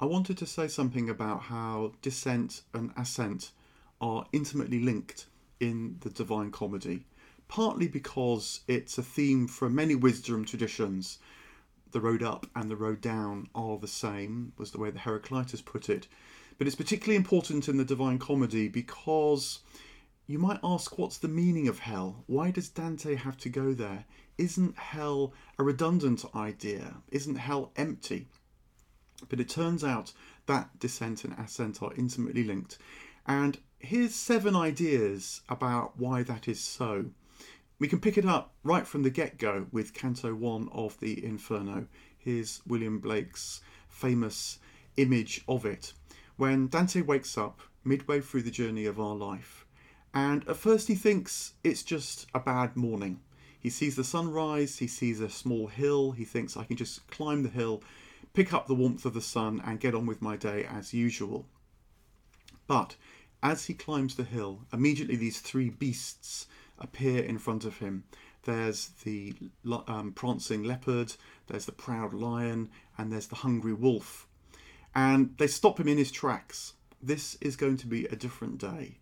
I wanted to say something about how descent and ascent are intimately linked in the Divine Comedy, partly because it's a theme from many wisdom traditions. The road up and the road down are the same, was the way the Heraclitus put it. But it's particularly important in the Divine Comedy because you might ask, what's the meaning of hell? Why does Dante have to go there? Isn't hell a redundant idea? Isn't hell empty? But it turns out that descent and ascent are intimately linked. And here's seven ideas about why that is so. We can pick it up right from the get go with Canto 1 of the Inferno. Here's William Blake's famous image of it. When Dante wakes up midway through the journey of our life, and at first he thinks it's just a bad morning. He sees the sunrise, he sees a small hill, he thinks I can just climb the hill pick up the warmth of the sun and get on with my day as usual. But as he climbs the hill, immediately these three beasts appear in front of him. There's the um, prancing leopard, there's the proud lion, and there's the hungry wolf. And they stop him in his tracks. This is going to be a different day.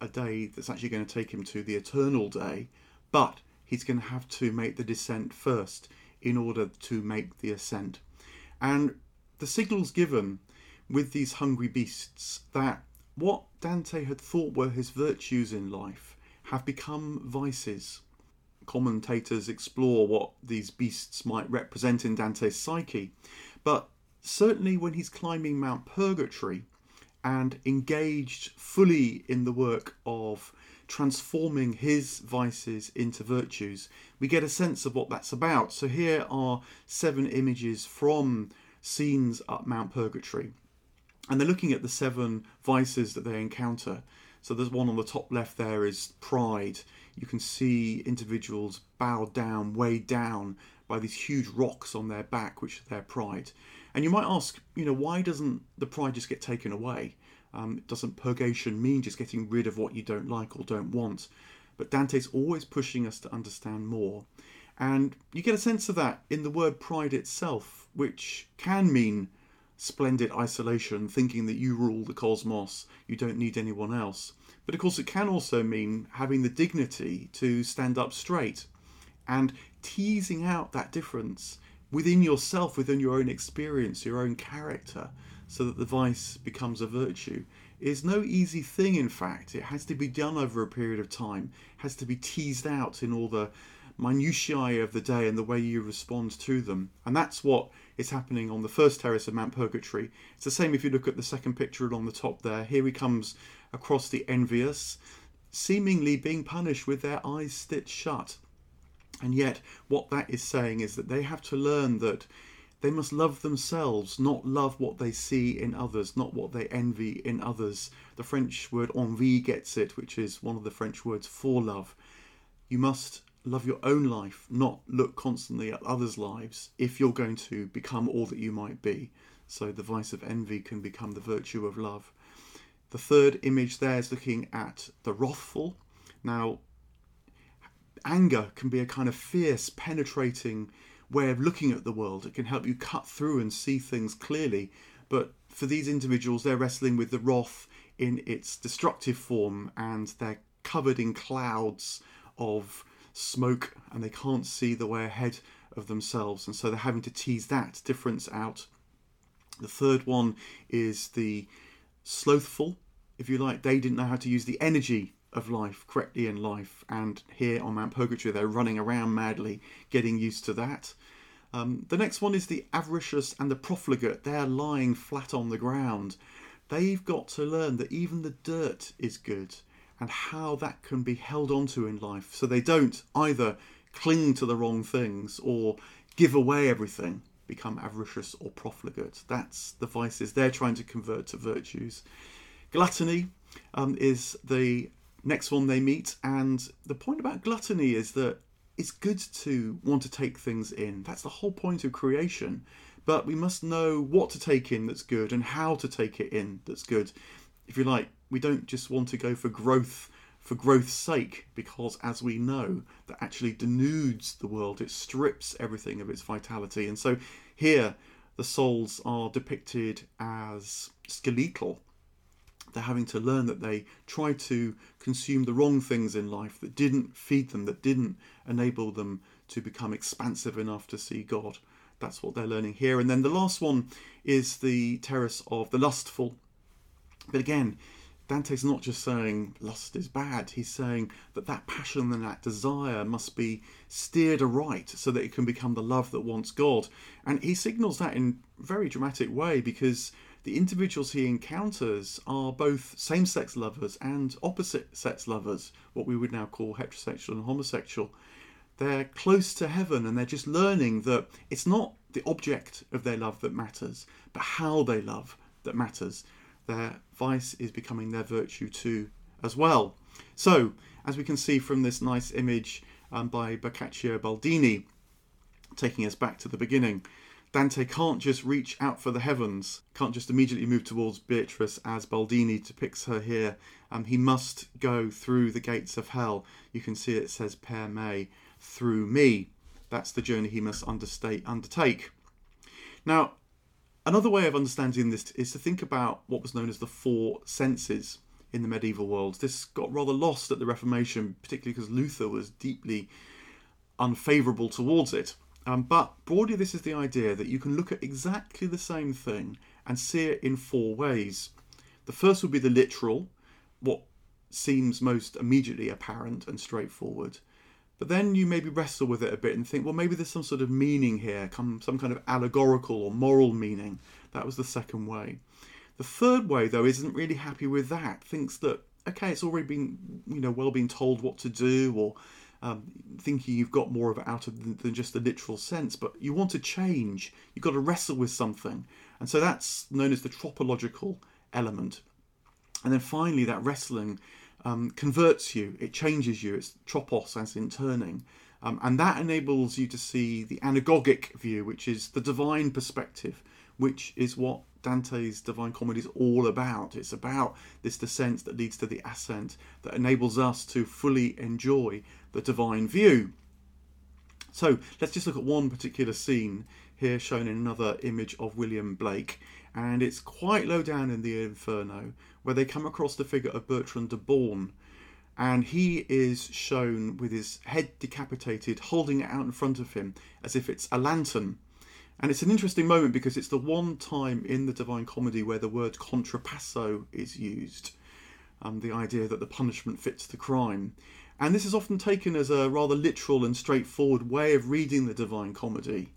A day that's actually going to take him to the eternal day, but he's going to have to make the descent first in order to make the ascent. And the signal's given with these hungry beasts that what Dante had thought were his virtues in life have become vices. Commentators explore what these beasts might represent in Dante's psyche, but certainly when he's climbing Mount Purgatory and engaged fully in the work of transforming his vices into virtues, we get a sense of what that's about. So here are seven images from scenes up Mount Purgatory. And they're looking at the seven vices that they encounter. So there's one on the top left there is pride. You can see individuals bowed down, weighed down by these huge rocks on their back, which are their pride. And you might ask, you know, why doesn't the pride just get taken away? Um, doesn't purgation mean just getting rid of what you don't like or don't want? But Dante's always pushing us to understand more. And you get a sense of that in the word pride itself, which can mean splendid isolation, thinking that you rule the cosmos, you don't need anyone else. But of course, it can also mean having the dignity to stand up straight and teasing out that difference within yourself, within your own experience, your own character, so that the vice becomes a virtue. Is no easy thing in fact. It has to be done over a period of time. It has to be teased out in all the minutiae of the day and the way you respond to them. And that's what is happening on the first terrace of mount purgatory. It's the same if you look at the second picture along the top there. Here he comes across the envious seemingly being punished with their eyes stitched shut and yet what that is saying is that they have to learn that they must love themselves, not love what they see in others, not what they envy in others. The French word envie gets it, which is one of the French words for love. You must love your own life, not look constantly at others' lives if you're going to become all that you might be. So the vice of envy can become the virtue of love. The third image there is looking at the wrathful. Now, anger can be a kind of fierce, penetrating way of looking at the world. It can help you cut through and see things clearly. But for these individuals, they're wrestling with the wrath in its destructive form and they're covered in clouds of smoke and they can't see the way ahead of themselves. And so they're having to tease that difference out. The third one is the slothful, if you like. They didn't know how to use the energy of life correctly in life, and here on Mount Purgatory, they're running around madly, getting used to that. Um, the next one is the avaricious and the profligate. They're lying flat on the ground. They've got to learn that even the dirt is good and how that can be held onto in life so they don't either cling to the wrong things or give away everything, become avaricious or profligate. That's the vices they're trying to convert to virtues. Gluttony um, is the next one they meet, and the point about gluttony is that it's good to want to take things in. That's the whole point of creation. But we must know what to take in that's good and how to take it in that's good. If you like, we don't just want to go for growth for growth's sake, because as we know, that actually denudes the world, it strips everything of its vitality. And so here, the souls are depicted as skeletal. They're having to learn that they tried to consume the wrong things in life that didn't feed them, that didn't enable them to become expansive enough to see God. That's what they're learning here. And then the last one is the terrace of the lustful. But again, Dante's not just saying lust is bad, he's saying that that passion and that desire must be steered aright so that it can become the love that wants God. And he signals that in very dramatic way because the individuals he encounters are both same sex lovers and opposite sex lovers, what we would now call heterosexual and homosexual. They're close to heaven and they're just learning that it's not the object of their love that matters, but how they love that matters their vice is becoming their virtue too as well. So, as we can see from this nice image um, by Baccio Baldini, taking us back to the beginning, Dante can't just reach out for the heavens, can't just immediately move towards Beatrice as Baldini depicts her here. Um, he must go through the gates of hell. You can see it says per me, through me. That's the journey he must undertake. Now, Another way of understanding this is to think about what was known as the four senses in the medieval world. This got rather lost at the Reformation, particularly because Luther was deeply unfavourable towards it. Um, but broadly, this is the idea that you can look at exactly the same thing and see it in four ways. The first would be the literal, what seems most immediately apparent and straightforward. But then you maybe wrestle with it a bit and think, well, maybe there's some sort of meaning here, some kind of allegorical or moral meaning. That was the second way. The third way, though, isn't really happy with that. Thinks that okay, it's already been you know well been told what to do, or um, thinking you've got more of it out of than just the literal sense. But you want to change. You've got to wrestle with something, and so that's known as the tropological element. And then finally, that wrestling um, converts you, it changes you. It's tropos as in turning. Um, and that enables you to see the anagogic view, which is the divine perspective, which is what Dante's Divine Comedy is all about. It's about this descent that leads to the ascent that enables us to fully enjoy the divine view. So let's just look at one particular scene here shown in another image of William Blake and it's quite low down in the Inferno where they come across the figure of Bertrand de Born. And he is shown with his head decapitated, holding it out in front of him as if it's a lantern. And it's an interesting moment because it's the one time in the Divine Comedy where the word contrapasso is used. Um, the idea that the punishment fits the crime. And this is often taken as a rather literal and straightforward way of reading the Divine Comedy.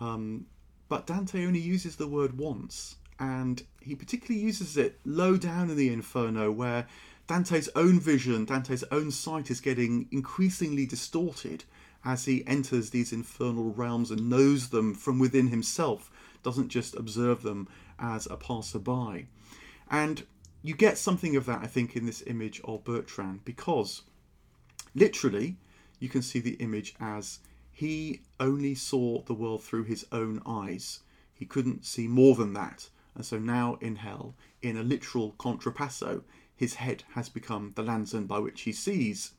Um, but Dante only uses the word once, and he particularly uses it low down in the Inferno, where Dante's own vision, Dante's own sight is getting increasingly distorted as he enters these infernal realms and knows them from within himself, doesn't just observe them as a passerby. And you get something of that, I think, in this image of Bertrand, because literally you can see the image as he only saw the world through his own eyes. He couldn't see more than that. And so now in hell, in a literal contrapasso, his head has become the lantern by which he sees.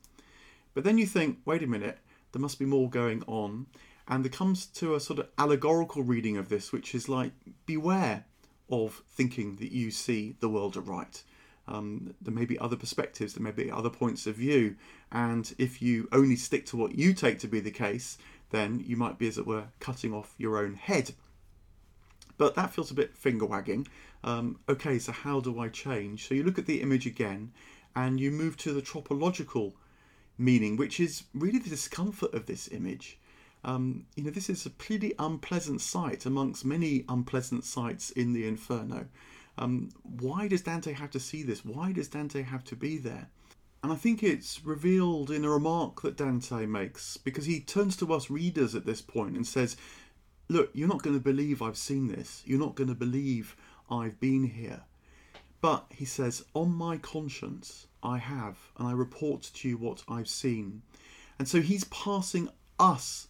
But then you think, wait a minute, there must be more going on. And there comes to a sort of allegorical reading of this, which is like, beware of thinking that you see the world aright. Um, there may be other perspectives, there may be other points of view, and if you only stick to what you take to be the case, then you might be, as it were, cutting off your own head. But that feels a bit finger wagging. Um, okay, so how do I change? So you look at the image again and you move to the tropological meaning, which is really the discomfort of this image. Um, you know, this is a pretty unpleasant sight amongst many unpleasant sights in the Inferno. Um, why does Dante have to see this? Why does Dante have to be there? And I think it's revealed in a remark that Dante makes because he turns to us readers at this point and says, Look, you're not going to believe I've seen this. You're not going to believe I've been here. But he says, On my conscience, I have, and I report to you what I've seen. And so he's passing us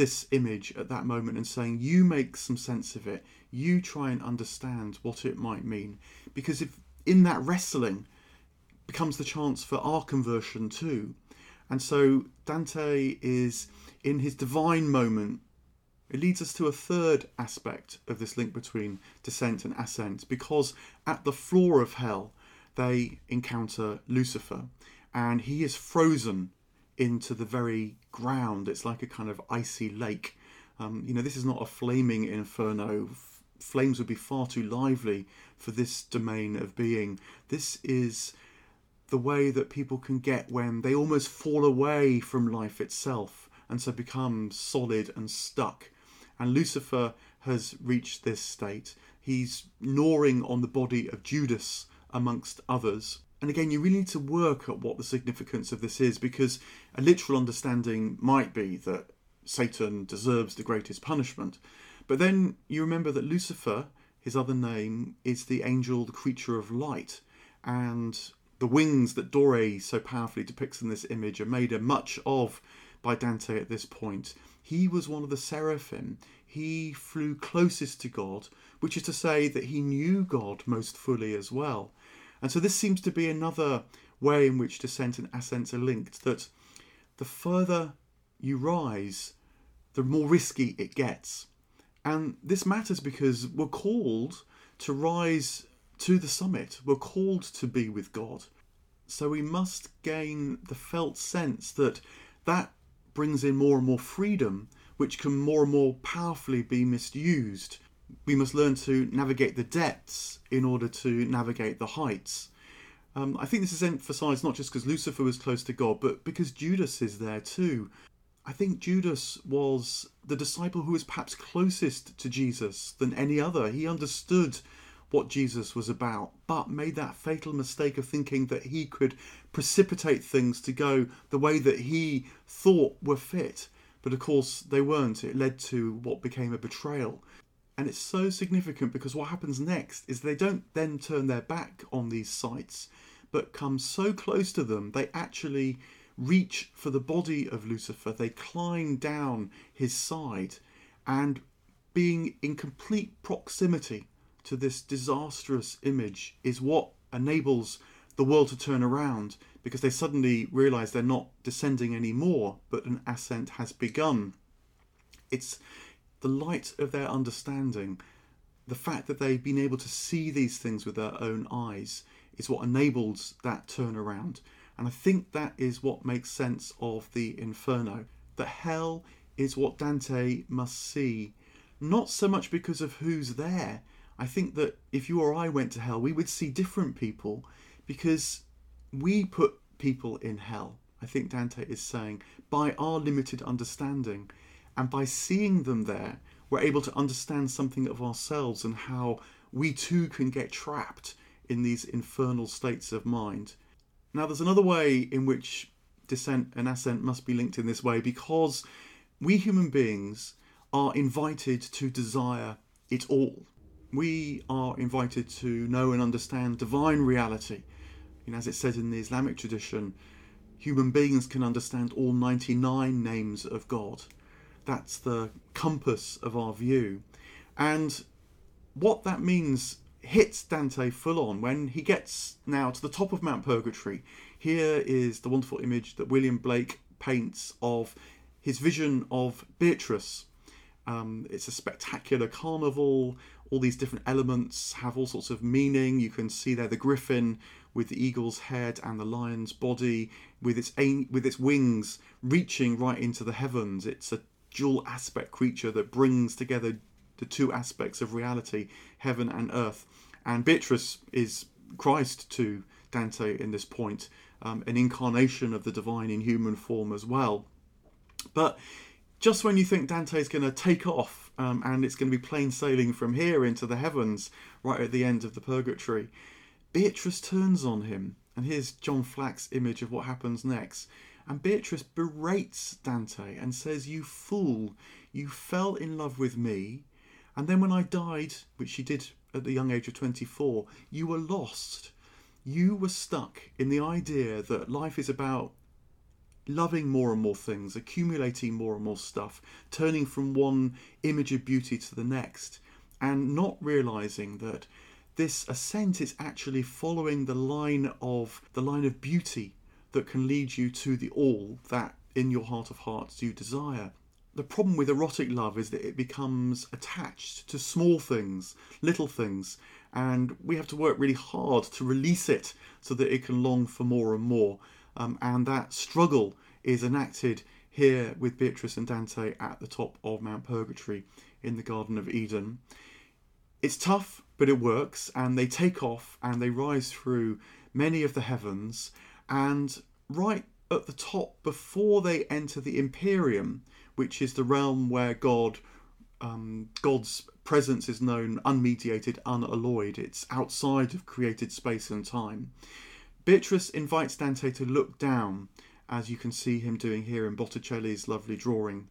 this image at that moment and saying, You make some sense of it. You try and understand what it might mean. Because if in that wrestling becomes the chance for our conversion too. And so Dante is in his divine moment It leads us to a third aspect of this link between descent and ascent because at the floor of hell they encounter Lucifer and he is frozen into the very ground. It's like a kind of icy lake. Um, you know, this is not a flaming inferno. F- flames would be far too lively for this domain of being. This is the way that people can get when they almost fall away from life itself and so become solid and stuck. And Lucifer has reached this state. He's gnawing on the body of Judas, amongst others. And again, you really need to work at what the significance of this is because a literal understanding might be that Satan deserves the greatest punishment. But then you remember that Lucifer, his other name, is the angel, the creature of light. And the wings that Dore so powerfully depicts in this image are made a much of by Dante at this point. He was one of the seraphim. He flew closest to God, which is to say that he knew God most fully as well. And so this seems to be another way in which descent and ascent are linked that the further you rise, the more risky it gets. And this matters because we're called to rise to the summit, we're called to be with God. So we must gain the felt sense that that brings in more and more freedom, which can more and more powerfully be misused. We must learn to navigate the depths in order to navigate the heights. Um, I think this is emphasized not just because Lucifer was close to God, but because Judas is there too. I think Judas was the disciple who was perhaps closest to Jesus than any other. He understood what Jesus was about, but made that fatal mistake of thinking that he could precipitate things to go the way that he thought were fit. But of course, they weren't. It led to what became a betrayal. And it's so significant because what happens next is they don't then turn their back on these sites, but come so close to them, they actually reach for the body of Lucifer. They climb down his side, and being in complete proximity to this disastrous image is what enables the world to turn around because they suddenly realize they're not descending anymore, but an ascent has begun. It's the light of their understanding, the fact that they've been able to see these things with their own eyes, is what enables that turnaround. And I think that is what makes sense of the Inferno. That hell is what Dante must see, not so much because of who's there. I think that if you or I went to hell, we would see different people because we put people in hell. I think Dante is saying by our limited understanding. And by seeing them there, we're able to understand something of ourselves and how we too can get trapped in these infernal states of mind. Now, there's another way in which descent and ascent must be linked in this way because we human beings are invited to desire it all. We are invited to know and understand divine reality. And as it says in the Islamic tradition, human beings can understand all 99 names of God. That's the compass of our view. And what that means hits Dante full on when he gets now to the top of Mount Purgatory. Here is the wonderful image that William Blake paints of his vision of Beatrice. Um, it's a spectacular carnival. All these different elements have all sorts of meaning. You can see there the griffin with the eagle's head and the lion's body, with its with its wings reaching right into the heavens. It's a dual aspect creature that brings together the two aspects of reality, heaven and earth. And Beatrice is Christ to Dante in this point, um, an incarnation of the divine in human form as well. But just when you think Dante is going to take off um, and it's going to be plain sailing from here into the heavens, right at the end of the purgatory, Beatrice turns on him. And here's John Flack's image of what happens next. And Beatrice berates Dante and says, You fool, you fell in love with me, and then when I died, which she did at the young age of 24, you were lost. You were stuck in the idea that life is about loving more and more things, accumulating more and more stuff, turning from one image of beauty to the next, and not realizing that this ascent is actually following the line of the line of beauty that can lead you to the all that in your heart of hearts you desire. the problem with erotic love is that it becomes attached to small things, little things, and we have to work really hard to release it so that it can long for more and more. Um, and that struggle is enacted here with Beatrice and Dante at the top of Mount Purgatory in the Garden of Eden. It's tough, but it works, and they take off and they rise through many of the heavens. And right at the top, before they enter the Empyrean, which is the realm where God, um, God's presence is known unmediated, unalloyed. It's outside of created space and time. Beatrice invites Dante to look down, as you can see him doing here in Botticelli's lovely drawing.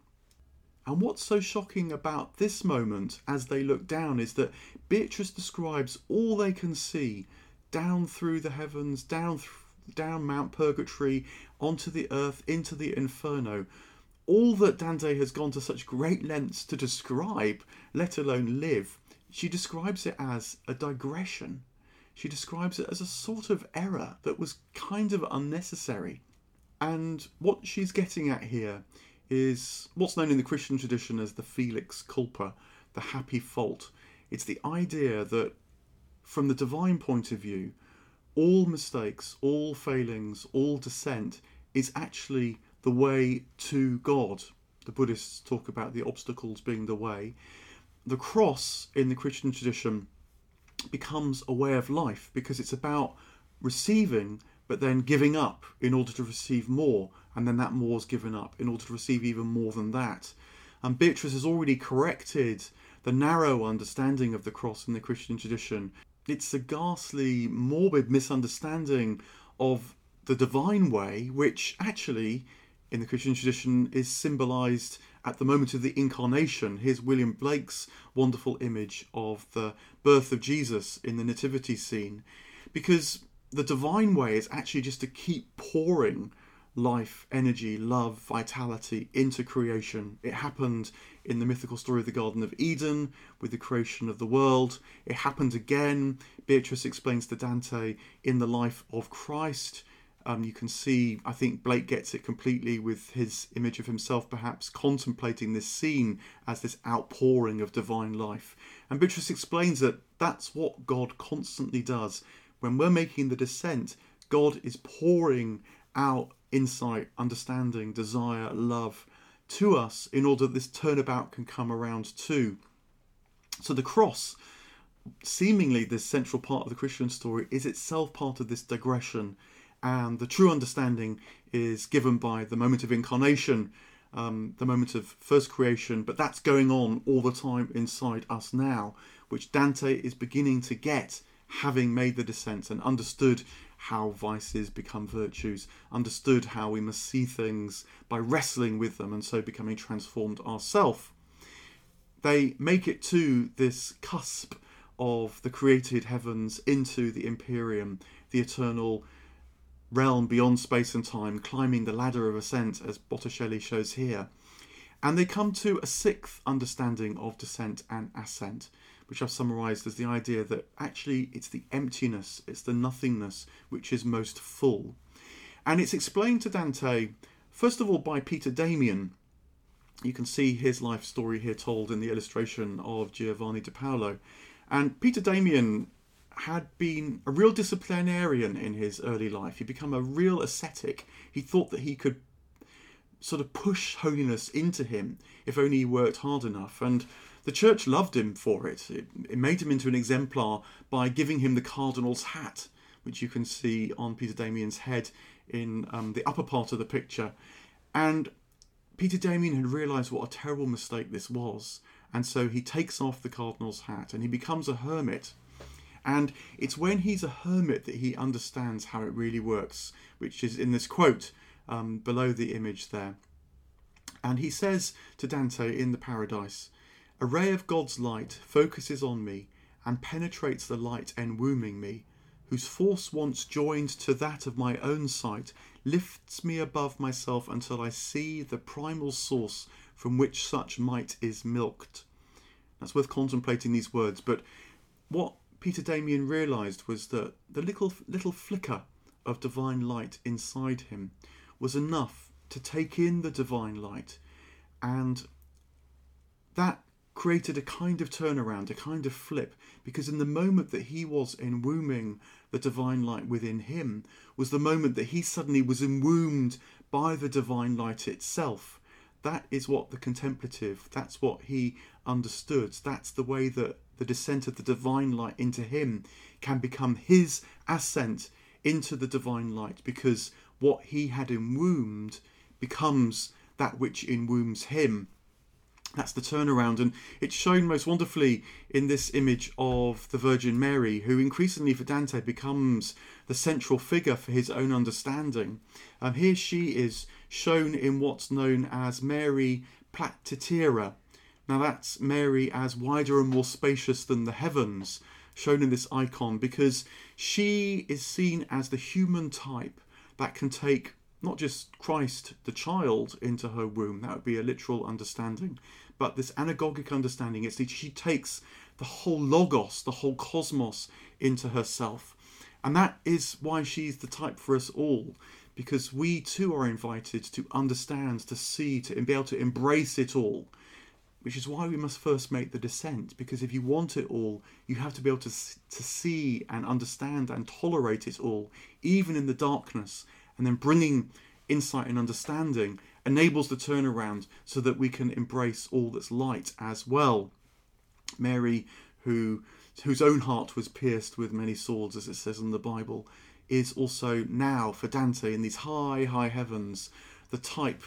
And what's so shocking about this moment as they look down is that Beatrice describes all they can see down through the heavens, down th- down Mount Purgatory, onto the earth, into the inferno. All that Dante has gone to such great lengths to describe, let alone live, she describes it as a digression. She describes it as a sort of error that was kind of unnecessary. And what she's getting at here is what's known in the Christian tradition as the felix culpa, the happy fault. It's the idea that from the divine point of view, all mistakes, all failings, all descent is actually the way to God. The Buddhists talk about the obstacles being the way. The cross in the Christian tradition becomes a way of life because it's about receiving but then giving up in order to receive more, and then that more is given up in order to receive even more than that. And Beatrice has already corrected the narrow understanding of the cross in the Christian tradition. It's a ghastly, morbid misunderstanding of the divine way, which actually, in the Christian tradition, is symbolized at the moment of the incarnation. Here's William Blake's wonderful image of the birth of Jesus in the nativity scene. Because the divine way is actually just to keep pouring life, energy, love, vitality into creation. It happened in the mythical story of the Garden of Eden with the creation of the world. It happened again, Beatrice explains to Dante, in the life of Christ. Um, you can see, I think Blake gets it completely with his image of himself, perhaps contemplating this scene as this outpouring of divine life. And Beatrice explains that that's what God constantly does when we're making the descent, God is pouring out insight, understanding, desire, love to us in order that this turnabout can come around too. So the cross, seemingly this central part of the Christian story, is itself part of this digression. And the true understanding is given by the moment of incarnation, um, the moment of first creation, but that's going on all the time inside us now, which Dante is beginning to get having made the descent and understood how vices become virtues, understood how we must see things by wrestling with them and so becoming transformed ourselves. They make it to this cusp of the created heavens into the Empyrean, the eternal realm beyond space and time, climbing the ladder of ascent, as Botticelli shows here. And they come to a sixth understanding of descent and ascent, which I've summarized as the idea that actually it's the emptiness, it's the nothingness which is most full. And it's explained to Dante, first of all, by Peter Damian. You can see his life story here told in the illustration of Giovanni di Paolo. And Peter Damian had been a real disciplinarian in his early life. He'd become a real ascetic. He thought that he could sort of push holiness into him if only he worked hard enough. And the church loved him for it. it. It made him into an exemplar by giving him the cardinal's hat, which you can see on Peter Damian's head in um, the upper part of the picture. And Peter Damian had realised what a terrible mistake this was, and so he takes off the cardinal's hat and he becomes a hermit. And it's when he's a hermit that he understands how it really works, which is in this quote um, below the image there. And he says to Dante in the Paradise, A ray of God's light focuses on me and penetrates the light enwombing me, whose force once joined to that of my own sight lifts me above myself until I see the primal source from which such might is milked. That's worth contemplating these words, but what Peter Damian realized was that the little little flicker of divine light inside him was enough to take in the divine light and that created a kind of turnaround, a kind of flip, because in the moment that he was enwombing the divine light within him, was the moment that he suddenly was enwombed by the divine light itself. That is what the contemplative, that's what he understood. That's the way that the descent of the divine light into him can become his ascent into the divine light because what he had enwombed becomes that which enwombs him. That's the turnaround, and it's shown most wonderfully in this image of the Virgin Mary, who increasingly for Dante becomes the central figure for his own understanding. Um, here she is shown in what's known as Mary Platytera. Now that's Mary as wider and more spacious than the heavens, shown in this icon, because she is seen as the human type that can take not just Christ, the child, into her womb, that would be a literal understanding, but this anagogic understanding It's that she takes the whole logos, the whole cosmos into herself. And that is why she's the type for us all, because we too are invited to understand, to see, to be able to embrace it all. Which is why we must first make the descent, because if you want it all, you have to be able to, to see and understand and tolerate it all, even in the darkness, and then bringing insight and understanding enables the turnaround so that we can embrace all that's light as well. Mary, who whose own heart was pierced with many swords, as it says in the Bible, is also now for Dante in these high, high heavens, the type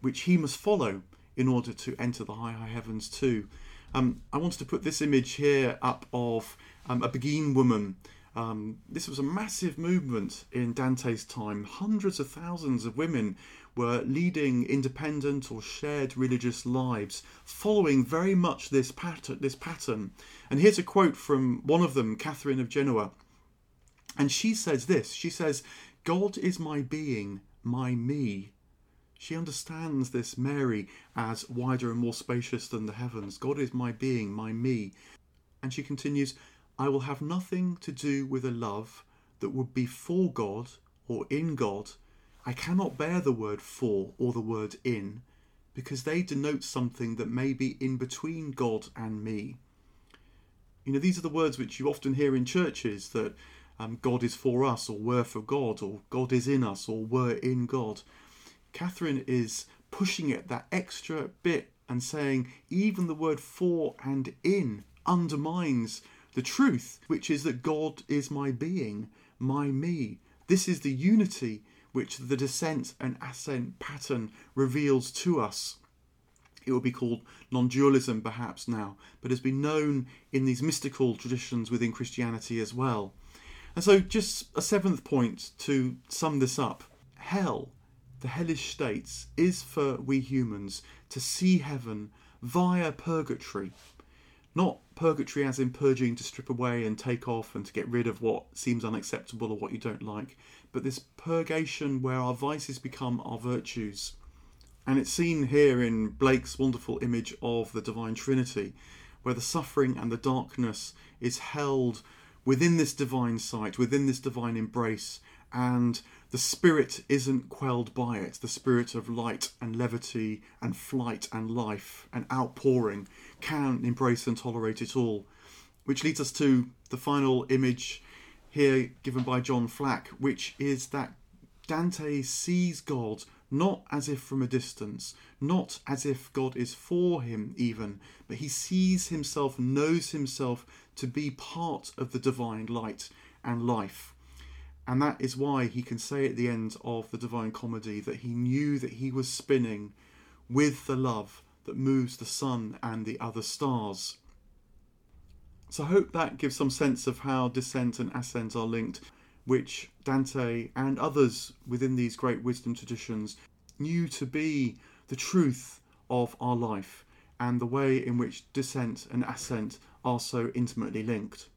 which he must follow in order to enter the high, high heavens too. Um, I wanted to put this image here up of um, a Beguine woman um, this was a massive movement in Dante's time. Hundreds of thousands of women were leading independent or shared religious lives, following very much this pattern. This pattern. And here's a quote from one of them, Catherine of Genoa. And she says this. She says, "God is my being, my me." She understands this Mary as wider and more spacious than the heavens. God is my being, my me. And she continues, I will have nothing to do with a love that would be for God or in God. I cannot bear the word for or the word in because they denote something that may be in between God and me. You know, these are the words which you often hear in churches that um, God is for us, or we're for God, or God is in us, or we're in God. Catherine is pushing it that extra bit and saying even the word for and in undermines the truth, which is that God is my being, my me. This is the unity which the descent and ascent pattern reveals to us. It would be called non dualism perhaps now, but has been known in these mystical traditions within Christianity as well. And so, just a seventh point to sum this up hell, the hellish states, is for we humans to see heaven via purgatory, not purgatory as in purging to strip away and take off and to get rid of what seems unacceptable or what you don't like, but this purgation where our vices become our virtues. And it's seen here in Blake's wonderful image of the Divine Trinity, where the suffering and the darkness is held within this divine sight, within this divine embrace, and the spirit isn't quelled by it. The spirit of light and levity and flight and life and outpouring can embrace and tolerate it all. Which leads us to the final image here given by John Flack, which is that Dante sees God not as if from a distance, not as if God is for him, even, but he sees himself, knows himself to be part of the divine light and life. And that is why he can say at the end of the Divine Comedy that he knew that he was spinning with the love that moves the sun and the other stars. So I hope that gives some sense of how descent and ascent are linked, which Dante and others within these great wisdom traditions knew to be the truth of our life and the way in which descent and ascent are so intimately linked.